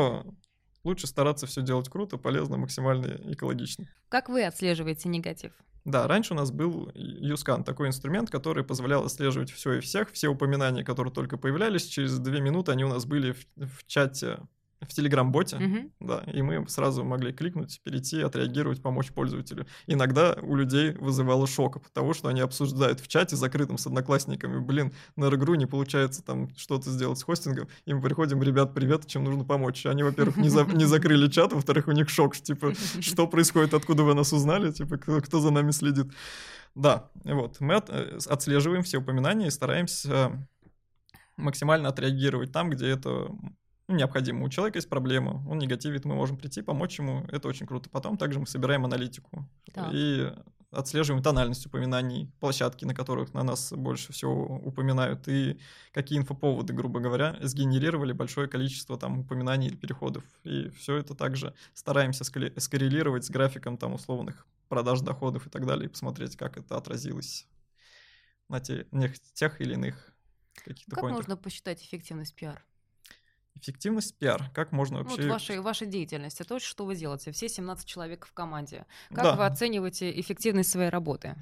лучше стараться все делать круто, полезно, максимально экологично. Как вы отслеживаете негатив? Да, раньше у нас был Юскан, такой инструмент, который позволял отслеживать все и всех, все упоминания, которые только появлялись, через две минуты они у нас были в, в чате, в Телеграм-боте, Мгм. да, и мы сразу могли кликнуть, перейти, отреагировать, помочь пользователю. Иногда у людей вызывало шок от того, что они обсуждают в чате закрытым с одноклассниками, блин, на игру не получается там что-то сделать с хостингом, и мы приходим, ребят, привет, чем нужно помочь. Они, во-первых, не, за- не закрыли чат, во-вторых, у них шок, типа, [laughs] что происходит, откуда вы нас узнали, типа, кто, кто за нами следит. Да, вот, мы от- э, отслеживаем все упоминания и стараемся максимально отреагировать там, где это необходимо. У человека есть проблема, он негативит, мы можем прийти, помочь ему, это очень круто. Потом также мы собираем аналитику. Так. И отслеживаем тональность упоминаний, площадки, на которых на нас больше всего упоминают, и какие инфоповоды, грубо говоря, сгенерировали большое количество там упоминаний или переходов. И все это также стараемся скоррелировать с графиком там условных продаж доходов и так далее, и посмотреть, как это отразилось на те, тех или иных каких-то Как поинтах. можно посчитать эффективность пиар? Эффективность пиар. Как можно вообще... Вот вашей, вашей деятельности, то, что вы делаете, все 17 человек в команде. Как Да. вы оцениваете эффективность своей работы?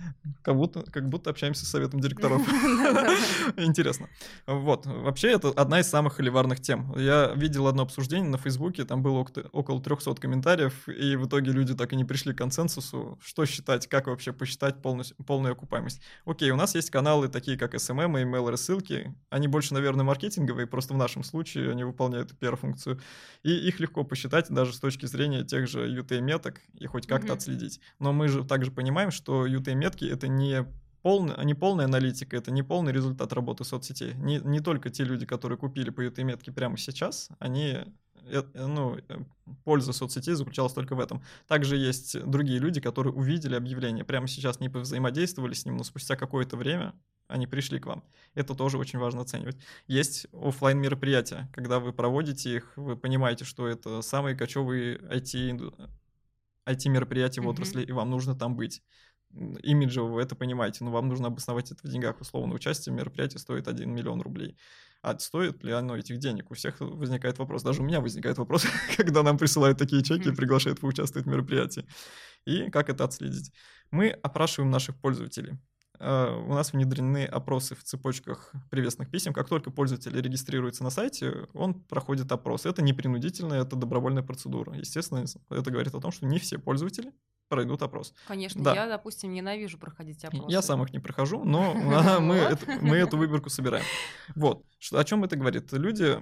Как будто, как будто общаемся с советом директоров. [laughs] Интересно. Вот. Вообще, это одна из самых холиварных тем. Я видел одно обсуждение на Фейсбуке, там было около- около 300 комментариев, и в итоге люди так и не пришли к консенсусу, что считать, как вообще посчитать полную окупаемость. Окей, у нас есть каналы такие, как SMM и email-рассылки. Они больше, наверное, маркетинговые, просто в нашем случае они выполняют PR-функцию. И их легко посчитать даже с точки зрения тех же UTM-меток и хоть как-то Мгм. отследить. Но мы же также понимаем, что UTM-метки — это не полная, не полная аналитика, это не полный результат работы соцсетей. Не, не только те люди, которые купили по UTM-метке прямо сейчас, они э, ну, э, польза соцсетей заключалась только в этом. Также есть другие люди, которые увидели объявление, прямо сейчас не повзаимодействовали с ним, но спустя какое-то время они пришли к вам. Это тоже очень важно оценивать. Есть оффлайн мероприятия, когда вы проводите их, вы понимаете, что это самые кочевые IT, IT-мероприятия в Мгм. отрасли, и вам нужно там быть. Имиджево вы это понимаете, но вам нужно обосновать это в деньгах. Условно, участие в мероприятии стоит 1 миллион рублей. А стоит ли оно этих денег? У всех возникает вопрос. Даже у меня возникает вопрос, [laughs] когда нам присылают такие чеки и приглашают поучаствовать в мероприятии. И как это отследить? Мы опрашиваем наших пользователей. Э, У нас внедрены опросы в цепочках приветственных писем. Как только пользователь регистрируется на сайте, он проходит опрос. Это не принудительная, это добровольная процедура. Естественно, это говорит о том, что не все пользователи пройдут опрос. Конечно, Да. я, допустим, ненавижу проходить опросы. Я сам их не прохожу, но [laughs] [laughs] мы, эту выборку собираем. Вот. О чем это говорит? Люди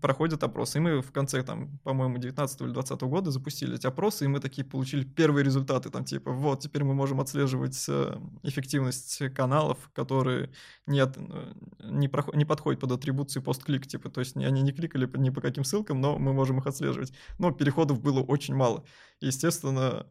проходят опросы. И мы в конце, там, по-моему, 19 или 20 года запустили эти опросы, и мы такие получили первые результаты. Там, типа, вот, теперь мы можем отслеживать э, эффективность каналов, которые нет, э, не, проход- не подходят под атрибуцию постклик, типа, то есть не- они не кликали ни по каким ссылкам, но мы можем их отслеживать. Но переходов было очень мало. Естественно,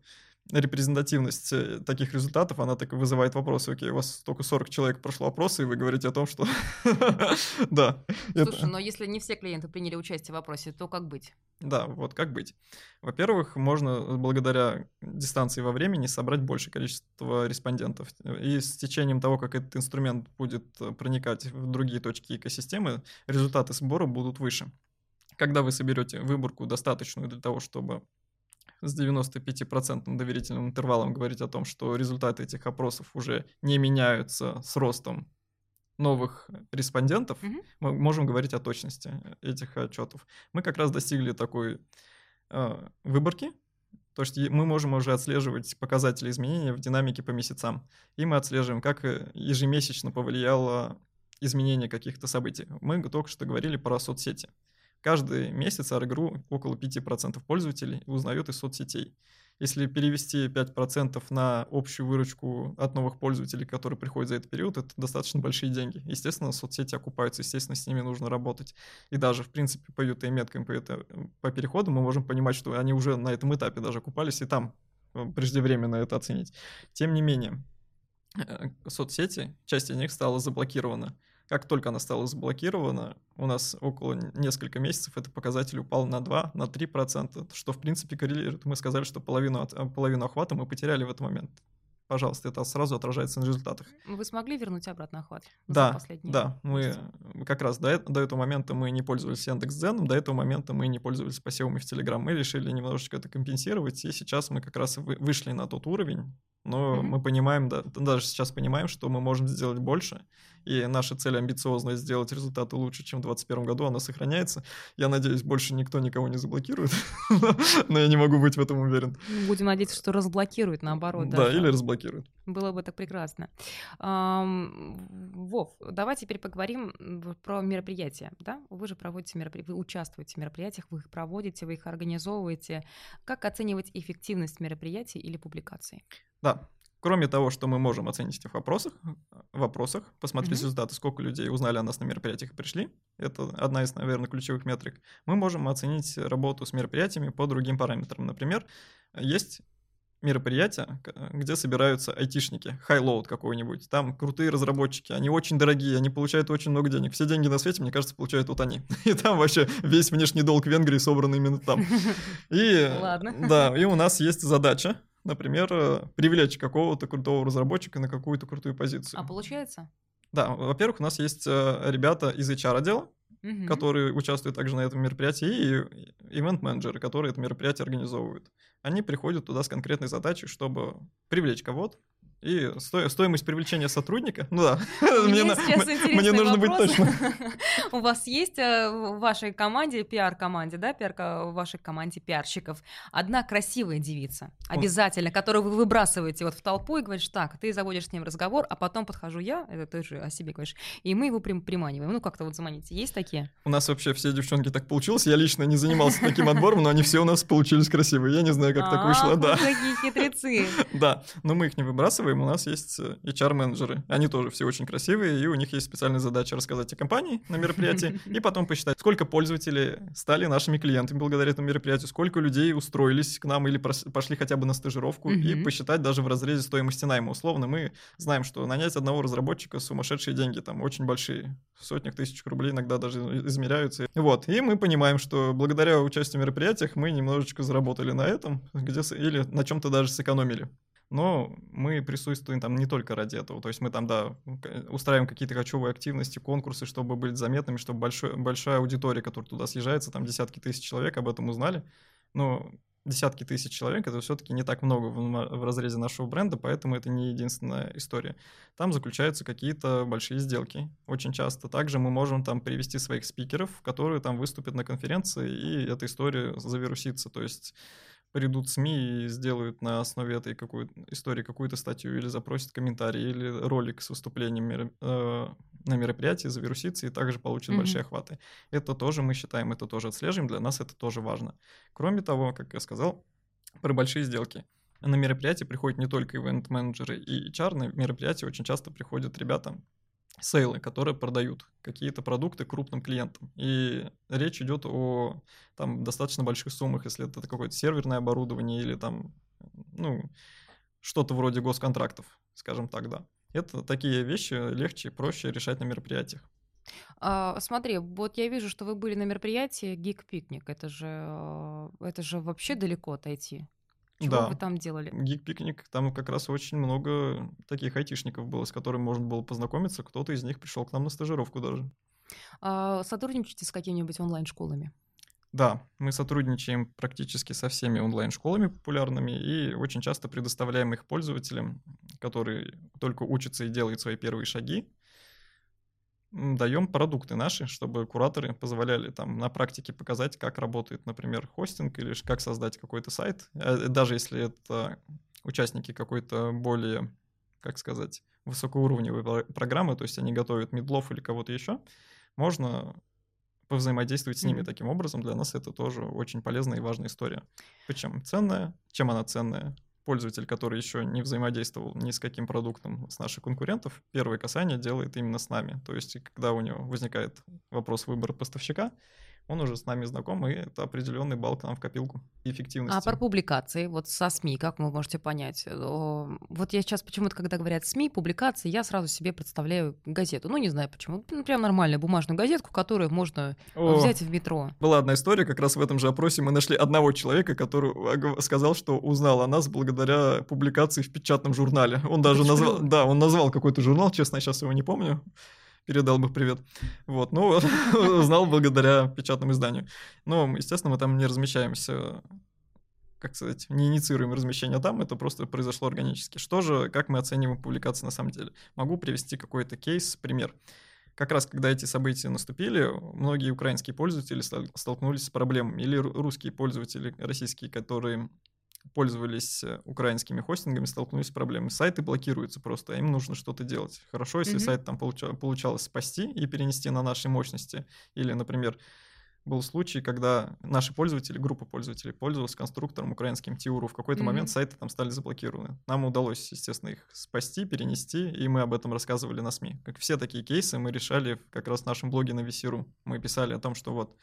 репрезентативность э, таких результатов, она так и вызывает вопросы. Окей, у вас только 40 человек прошло опросы, и вы говорите о том, что... [laughs] Да. Слушай, но если не все клиенты приняли участие в вопросе, то как быть? Да, вот как быть? Во-первых, можно благодаря дистанции во времени собрать большее количество респондентов. И с течением того, как этот инструмент будет э, проникать в другие точки экосистемы, результаты сбора будут выше. Когда вы соберете выборку достаточную для того, чтобы с 95% доверительным интервалом говорить о том, что результаты этих опросов уже не меняются с ростом новых респондентов, Мгм. мы можем говорить о точности этих отчетов. Мы как раз достигли такой э, выборки, то есть мы можем уже отслеживать показатели изменения в динамике по месяцам, и мы отслеживаем, как э, ежемесячно повлияло изменение каких-то событий. Мы только что говорили про соцсети. Каждый месяц RGRU около 5% пользователей узнают из соцсетей. Если перевести 5% на общую выручку от новых пользователей, которые приходят за этот период, это достаточно большие деньги. Естественно, соцсети окупаются, естественно, с ними нужно работать. И даже, в принципе, по UTM-меткам, по, это- по переходу мы можем понимать, что они уже на этом этапе даже окупались, и там э, преждевременно это оценить. Тем не менее, э, соцсети, часть из них стала заблокирована. Как только она стала заблокирована, у нас около н- несколько месяцев этот показатель упал на 2, на 3%, что в принципе коррелирует. Мы сказали, что половину, от- э, половину охвата мы потеряли в этот момент. Пожалуйста, это сразу отражается на результатах. Вы смогли вернуть обратно охват? Да, да, мы как раз до, до этого момента мы не пользовались Яндекс.Дзеном, до этого момента мы не пользовались посевами в Телеграм. Мы решили немножечко это компенсировать, и сейчас мы как раз вы- вышли на тот уровень, но Мгм. мы понимаем, да, даже сейчас понимаем, что мы можем сделать больше, и наша цель амбициозная сделать результаты лучше, чем в 2021 году, она сохраняется. Я надеюсь, больше никто никого не заблокирует, [laughs] но я не могу быть в этом уверен. Будем надеяться, что разблокирует, наоборот. Да, даже. или разблокируют. Было бы так прекрасно. Вов, давай теперь поговорим про мероприятия. Да? Вы же проводите мероприятия, вы участвуете в мероприятиях, вы их проводите, вы их организовываете. Как оценивать эффективность мероприятий или публикаций? Да. Кроме того, что мы можем оценить в вопросах, вопросах посмотреть Мгм. результаты, сколько людей узнали о нас на мероприятиях и пришли, это одна из, наверное, ключевых метрик, мы можем оценить работу с мероприятиями по другим параметрам. Например, есть мероприятия, где собираются айтишники, HighLoad какой-нибудь. Там крутые разработчики, они очень дорогие, они получают очень много денег. Все деньги на свете, мне кажется, получают вот они. [laughs] И там вообще весь внешний долг Венгрии собран именно там. [laughs] И, Ладно. Да, [laughs] и у нас есть задача, например, э, привлечь какого-то крутого разработчика на какую-то крутую позицию. А получается? Да, во-первых, у нас есть э, ребята из HR-отдела, Мгм. которые участвуют также на этом мероприятии, и event-менеджеры, которые это мероприятие организовывают. Они приходят туда с конкретной задачей, чтобы привлечь кого-то. И сто- стоимость привлечения сотрудника, ну да, [laughs] мне, на- мне нужно быть вопрос. точно. [laughs] У вас есть э, в вашей команде, пиар-команде, да, пиар в вашей команде пиарщиков, одна красивая девица, обязательно, которую вы выбрасываете вот в толпу и говоришь, так, ты заводишь с ним разговор, а потом подхожу я, это ты же о себе говоришь, и мы его прям приманиваем, ну как-то вот заманите. Есть такие? У нас вообще все девчонки так получилось. Я лично не занимался таким отбором, но они все у нас получились красивые. Я не знаю, как так вышло, Ах, да. какие хитрецы. [laughs] Да, но мы их не выбрасываем, у нас есть э, HR-менеджеры. Они тоже все очень красивые, и у них есть специальная задача рассказать о компании на мероприятии, [laughs] и потом посчитать, сколько пользователей стали нашими клиентами благодаря этому мероприятию, сколько людей устроились к нам или пошли хотя бы на стажировку, и посчитать даже в разрезе стоимости найма. Условно, мы знаем, что нанять одного разработчика сумасшедшие деньги, там очень большие, в сотнях тысяч рублей иногда даже измеряются. Вот, и мы понимаем, что благодаря участию в мероприятиях мы немножечко заработали на этом, где или на чем-то даже сэкономили. Но мы присутствуем там не только ради этого. То есть мы там, да, устраиваем какие-то кочевые активности, конкурсы, чтобы быть заметными, чтобы большой, большая аудитория, которая туда съезжается, там десятки тысяч человек об этом узнали. Но десятки тысяч человек это все-таки не так много в, в разрезе нашего бренда, поэтому это не единственная история. Там заключаются какие-то большие сделки. Очень часто. Также мы можем там привести своих спикеров, которые там выступят на конференции, и эта история завирусится. То есть придут СМИ и сделают на основе этой какой истории какую-то статью или запросят комментарий, или ролик с выступлением меро- э, на мероприятии, завирусится и также получит Мгм. большие охваты. Это тоже мы считаем, это тоже отслеживаем, для нас это тоже важно. Кроме того, как я сказал, про большие сделки. На мероприятие приходят не только ивент-менеджеры и HR, на мероприятие очень часто приходят ребята, сейлы, которые продают какие-то продукты крупным клиентам. И речь идет о там достаточно больших суммах, если это какое-то серверное оборудование или там, ну, что-то вроде госконтрактов, скажем так, да. Это такие вещи легче и проще решать на мероприятиях. А, смотри, вот я вижу, что вы были на мероприятии Geek Picnic. Это же, э, это же вообще далеко отойти. Чего Да. вы там делали? Гик-пикник, там как раз очень много таких айтишников было, с которыми можно было познакомиться. Кто-то из них пришел к нам на стажировку даже. А, сотрудничаете с какими-нибудь онлайн-школами? Да, мы сотрудничаем практически со всеми онлайн-школами популярными и очень часто предоставляем их пользователям, которые только учатся и делают свои первые шаги, даем продукты наши, чтобы кураторы позволяли там на практике показать, как работает, например, хостинг или как создать какой-то сайт. А, Даже если это участники какой-то более, как сказать, высокоуровневой про- программы, то есть они готовят медлов или кого-то еще, можно повзаимодействовать с ними Мгм. таким образом. Для нас это тоже очень полезная и важная история. Причем ценная. Чем она ценная? Пользователь, который еще не взаимодействовал ни с каким продуктом с наших конкурентов, первое касание делает именно с нами. То есть, когда у него возникает вопрос выбора поставщика, он уже с нами знаком, и это определенный балл к нам в копилку эффективности. А про публикации, вот со СМИ, как вы можете понять? Вот я сейчас почему-то, когда говорят СМИ, публикации, я сразу себе представляю газету. Ну, не знаю почему. Ну, Прям нормальную бумажную газетку, которую можно О, взять в метро. Была одна история, как раз в этом же опросе мы нашли одного человека, который сказал, что узнал о нас благодаря публикации в печатном журнале. Он даже Ты назвал, да, он назвал какой-то журнал, честно, я сейчас его не помню, передал бы привет. Вот, ну, [laughs] узнал благодаря печатному изданию. Но, естественно, мы там не размещаемся, как сказать, не инициируем размещение там, это просто произошло органически. Что же, как мы оцениваем публикации на самом деле? Могу привести какой-то кейс, пример как раз когда эти события наступили, многие украинские пользователи столкнулись с проблемами, или ру- русские пользователи, российские, которые пользовались э, украинскими хостингами, столкнулись с проблемами. Сайты блокируются просто, а им нужно что-то делать. Хорошо, если Мгм. сайт там получа- получалось спасти и перенести на наши мощности. Или, например, был случай, когда наши пользователи, группа пользователей, пользовалась конструктором украинским Тиуру. В какой-то Мгм. момент сайты там стали заблокированы. Нам удалось, естественно, их спасти, перенести, и мы об этом рассказывали на СМИ. Как все такие кейсы мы решали как раз в нашем блоге на Весеру. Мы писали о том, что вот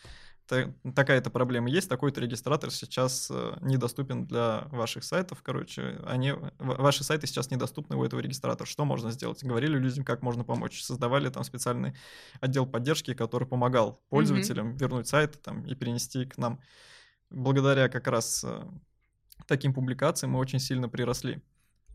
такая-то проблема есть, такой-то регистратор сейчас э, недоступен для ваших сайтов, короче, они, ваши сайты сейчас недоступны у этого регистратора. Что можно сделать? Говорили людям, как можно помочь. Создавали там специальный отдел поддержки, который помогал пользователям mm-hmm. вернуть сайты там, и перенести к нам. Благодаря как раз э, таким публикациям мы очень сильно приросли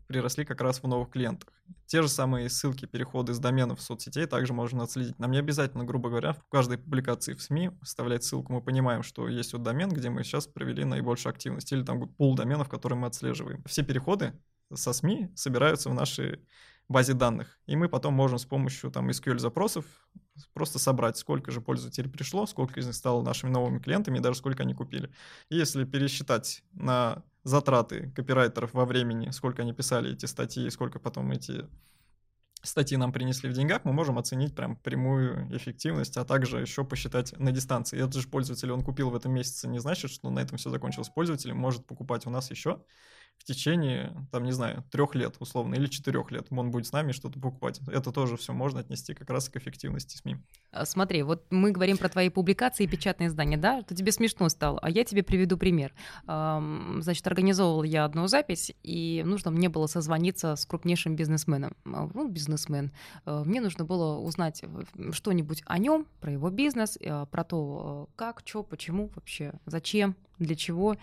приросли как раз в новых клиентах. Те же самые ссылки, переходы с доменов в соцсетей также можно отследить. Нам не обязательно, грубо говоря, в каждой публикации в СМИ вставлять ссылку. Мы понимаем, что есть вот домен, где мы сейчас провели наибольшую активность, или там пул доменов, которые мы отслеживаем. Все переходы со СМИ собираются в нашей базе данных, и мы потом можем с помощью там SQL-запросов просто собрать, сколько же пользователей пришло, сколько из них стало нашими новыми клиентами, и даже сколько они купили. И если пересчитать на затраты копирайтеров во времени, сколько они писали эти статьи, и сколько потом эти статьи нам принесли в деньгах, мы можем оценить прям прямую эффективность, а также еще посчитать на дистанции. Этот же пользователь он купил в этом месяце, не значит, что на этом все закончилось. Пользователь может покупать у нас еще в течение, там, не знаю, трех лет условно, или четырех лет он будет с нами что-то покупать. Это тоже все можно отнести как раз к эффективности СМИ. А, смотри, вот мы говорим про твои публикации и печатные издания, да, что тебе смешно стало, а я тебе приведу пример. Значит, организовывала я одну запись, и нужно мне было созвониться с крупнейшим бизнесменом. А, ну, бизнесмен. А, мне нужно было узнать что-нибудь о нем, про его бизнес, про то, как, что, почему вообще, зачем, для чего.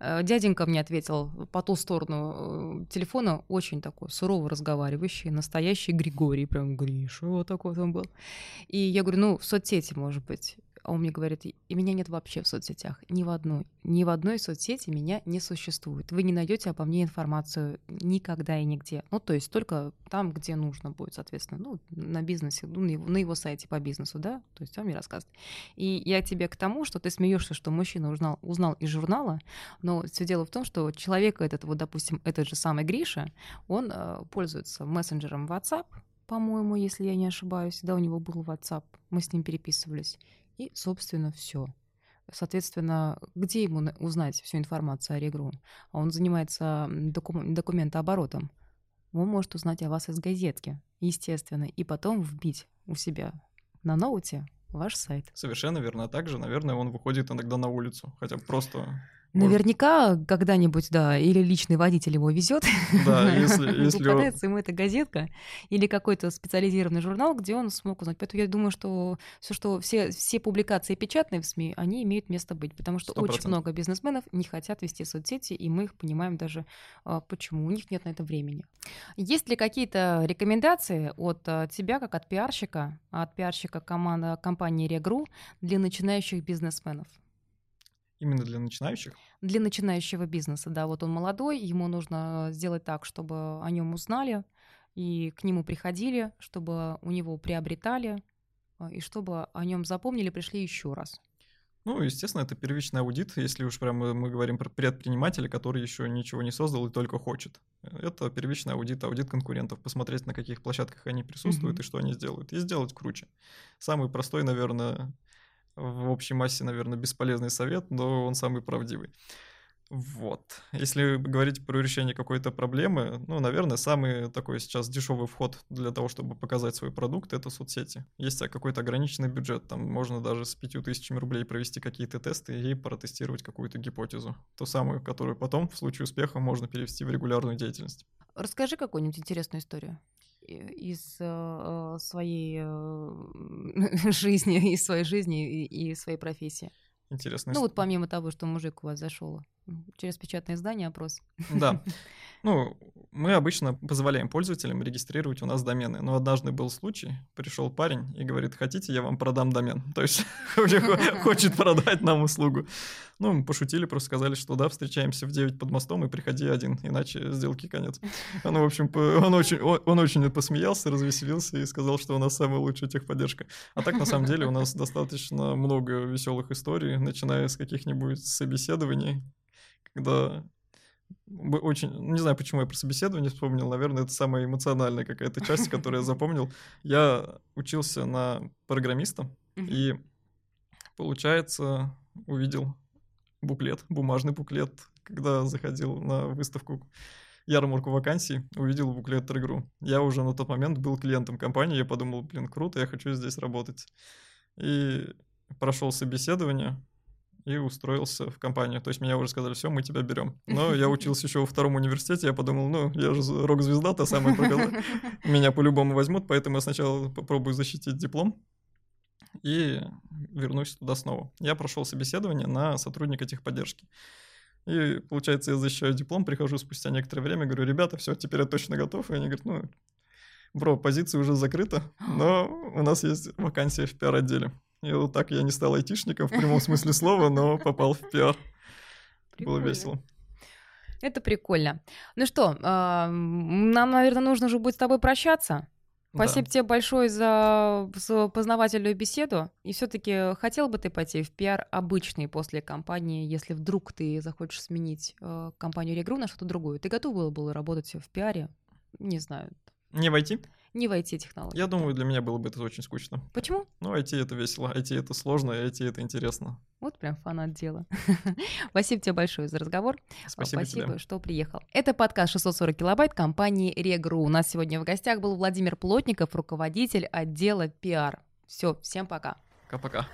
Э, дяденька мне ответил по ту сторону э, телефона, очень такой сурово разговаривающий, настоящий Григорий, прям Гриша, вот такой он был. И я говорю, ну, в соцсети, может быть. А он мне говорит, и меня нет вообще в соцсетях, ни в одной. Ни в одной соцсети меня не существует. Вы не найдете обо мне информацию никогда и нигде. Ну, то есть только там, где нужно будет, соответственно, ну, на бизнесе, ну, на его, на его сайте по бизнесу, да, то есть он мне рассказывает. И я тебе к тому, что ты смеешься, что мужчина узнал, узнал из журнала, но все дело в том, что человек этот, вот, допустим, этот же самый Гриша, он э, пользуется мессенджером WhatsApp, по-моему, если я не ошибаюсь, да, у него был WhatsApp, мы с ним переписывались. И, собственно, все. Соответственно, где ему узнать всю информацию о Регру? Он занимается докум- документооборотом. Он может узнать о вас из газетки, естественно, и потом вбить у себя на ноуте ваш сайт. Совершенно верно. А также, наверное, он выходит иногда на улицу, хотя просто Наверняка когда-нибудь, да, или личный водитель его везет, да, [laughs] если, если попадается ему эта газетка или какой-то специализированный журнал, где он смог узнать. Поэтому я думаю, что все, что все, все публикации печатные в СМИ, они имеют место быть, потому что 100%. очень много бизнесменов не хотят вести соцсети, и мы их понимаем даже а, почему. У них нет на это времени. Есть ли какие-то рекомендации от а, тебя, как от пиарщика, от пиарщика команды компании Регру для начинающих бизнесменов? Именно для начинающих? Для начинающего бизнеса, да. Вот он молодой, ему нужно сделать так, чтобы о нем узнали, и к нему приходили, чтобы у него приобретали, а, и чтобы о нем запомнили, пришли еще раз. Ну, естественно, это первичный аудит, если уж прям мы говорим про предпринимателя, который еще ничего не создал и только хочет. Это первичный аудит, аудит конкурентов, посмотреть, на каких площадках они присутствуют mm-hmm. и что они сделают, и сделать круче. Самый простой, наверное, в общей массе, наверное, бесполезный совет, но он самый правдивый. Вот. Если говорить про решение какой-то проблемы, ну, наверное, самый такой сейчас дешевый вход для того, чтобы показать свой продукт, это соцсети. Есть какой-то ограниченный бюджет, там можно даже с 5000 рублей провести какие-то тесты и протестировать какую-то гипотезу. Ту самую, которую потом, в случае успеха, можно перевести в регулярную деятельность. Расскажи какую-нибудь интересную историю из э, своей э, [laughs] жизни, из своей жизни и своей профессии. Интересно. Ну вот помимо того, что мужик у вас зашел через печатное издание опрос. Да. [laughs] Ну, мы обычно позволяем пользователям регистрировать у нас домены. Но однажды был случай, пришел парень и говорит, хотите, я вам продам домен. [laughs] То есть [laughs] хочет продать нам услугу. Ну, мы пошутили, просто сказали, что да, встречаемся в 9 под мостом и приходи один, иначе сделки конец. Ну, в общем, он очень, он очень посмеялся, развеселился и сказал, что у нас самая лучшая техподдержка. А так, на самом деле, у нас достаточно много веселых историй, начиная с каких-нибудь собеседований, когда очень, не знаю, почему я про собеседование вспомнил, наверное, это самая эмоциональная какая-то часть, которую я [laughs] запомнил. Я учился на программиста, и, получается, увидел буклет, бумажный буклет, когда заходил на выставку ярмарку вакансий, увидел буклет игру. Я уже на тот момент был клиентом компании, я подумал, блин, круто, я хочу здесь работать. И прошел собеседование, и устроился в компанию. То есть меня уже сказали, все, мы тебя берем. [laughs] Но я учился еще во втором университете, я подумал, ну, я же рок-звезда, та самая прогала. [laughs] Меня по-любому возьмут, поэтому я сначала попробую защитить диплом и вернусь туда снова. Я прошел собеседование на сотрудника техподдержки. И, получается, я защищаю диплом, прихожу спустя некоторое время, говорю, ребята, все, теперь я точно готов. И они говорят, ну, бро, позиция уже закрыта, [gasps] но у нас есть вакансия в пиар-отделе. И вот так я не стал айтишником в прямом смысле слова, но попал в пиар. Было весело. Это прикольно. Ну что, нам, наверное, нужно уже будет с тобой прощаться. Спасибо да. тебе большое за, за познавательную беседу. И все-таки хотел бы ты пойти в пиар обычный после компании, если вдруг ты захочешь сменить э, компанию Регру на что-то другое? Ты готов был бы работать в пиаре? Не знаю. Не войти? Не в IT-технологии? Я думаю, для меня было бы это очень скучно. Почему? Ну, IT — это весело, IT — это сложно, IT — это интересно. Вот прям фанат дела. [laughs] Спасибо тебе большое за разговор. Спасибо, Спасибо тебе. что приехал. Это подкаст 640 килобайт компании Регру. У нас сегодня в гостях был Владимир Плотников, руководитель отдела пиар. Все, всем пока. Пока-пока.